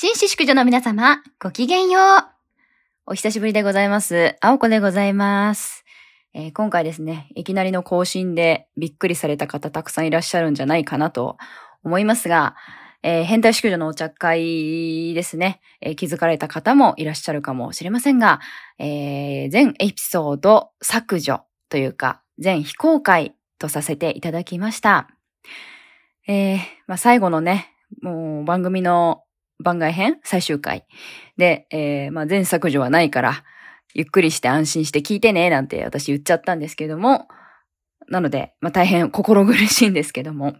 紳士淑女の皆様、ごきげんよう。お久しぶりでございます。青子でございます。えー今回ですね、いきなりの更新でびっくりされた方たくさんいらっしゃるんじゃないかなと思いますが、えー変態淑女のお茶会ですね、えー気づかれた方もいらっしゃるかもしれませんが、えー全エピソード削除というか、全非公開とさせていただきました。えまあ、最後のね、もう番組の番外編？最終回で、えーまあ、全削除はないから、ゆっくりして安心して聞いてね、なんて私言っちゃったんですけども、なので、まあ、大変心苦しいんですけども、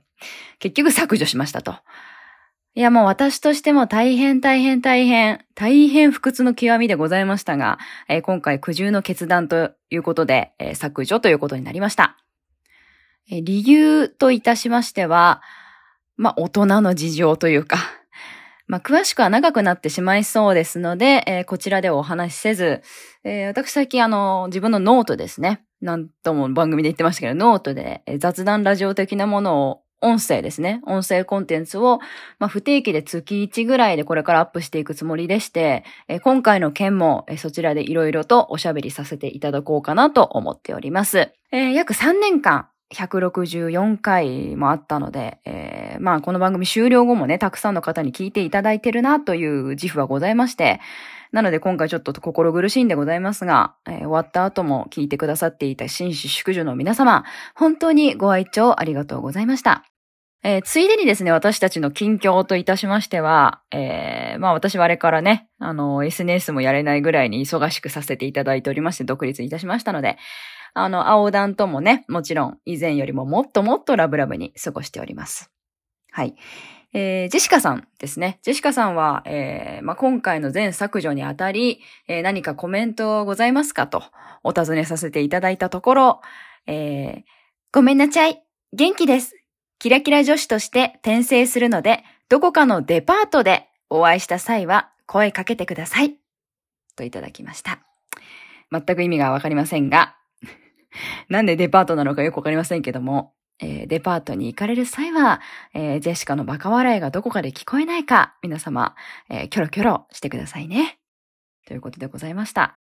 結局削除しましたと。いや、もう私としても大変大変大変、大変不屈の極みでございましたが、えー今回苦渋の決断ということで、えー削除ということになりました。えー理由といたしましては、まあ、大人の事情というか、まあ、詳しくは長くなってしまいそうですので、えーこちらでお話しせず、えー私最近あの、自分のノートですね。なんとも番組で言ってましたけど、ノートで、雑談ラジオ的なものを、音声ですね。音声コンテンツを、まあ、不定期で月1ぐらいでこれからアップしていくつもりでして、え今回の件も、えそちらでいろいろとおしゃべりさせていただこうかなと思っております。えー約3年間、164回もあったので、えーまあこの番組終了後もね、たくさんの方に聞いていただいてるなという自負はございまして、なので今回ちょっと心苦しいんでございますが、えー終わった後も聞いてくださっていた紳士淑女の皆様、本当にご愛聴ありがとうございました。えーついでにですね、私たちの近況といたしましては、えーまあ私はあれからね、あの、SNS もやれないぐらいに忙しくさせていただいておりまして、独立いたしましたので、あの、青団ともね、もちろん以前よりももっともっとラブラブに過ごしております。はい。えージェシカさんですね。ジェシカさんは、えーまあ、今回の全削除にあたり、えー何かコメントございますかとお尋ねさせていただいたところ、えーごめんなちゃい。元気です。キラキラ女子として転生するので、どこかのデパートでお会いした際は声かけてください。といただきました。全く意味がわかりませんが、なんでデパートなのかよくわかりませんけども、えーデパートに行かれる際は、えージェシカのバカ笑いがどこかで聞こえないか、皆様、えーキョロキョロしてくださいね。ということでございました。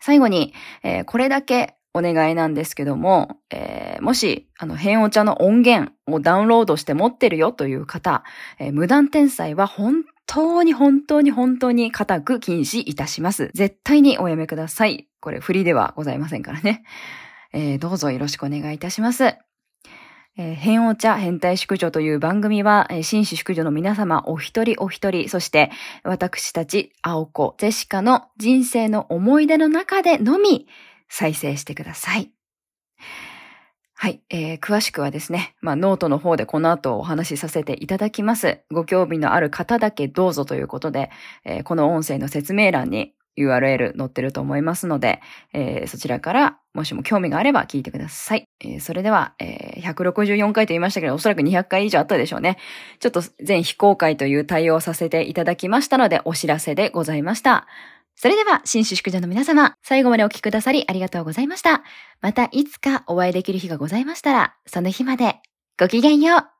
最後に、えーこれだけお願いなんですけども、えーもし、あの、変お茶の音源をダウンロードして持ってるよという方、えー無断転載は本当に本当に本当に固く禁止いたします。絶対におやめください。これ、振りではございませんからね。えーどうぞよろしくお願いいたします。えー変お茶変態淑女という番組は、えー紳士淑女の皆様お一人お一人、そして私たち青子、ジェシカの人生の思い出の中でのみ再生してください。はい、えー詳しくはですね、まあ、ノートの方でこの後お話しさせていただきます。ご興味のある方だけどうぞということで、えーこの音声の説明欄に URL 載ってると思いますので、えーそちらからもしも興味があれば聞いてください。えーそれでは、えー164回と言いましたけど、おそらく200回以上あったでしょうね。ちょっと全非公開という対応をさせていただきましたので、お知らせでございました。それでは、紳士淑女の皆様、最後までお聞きくださりありがとうございました。またいつかお会いできる日がございましたら、その日までごきげんよう。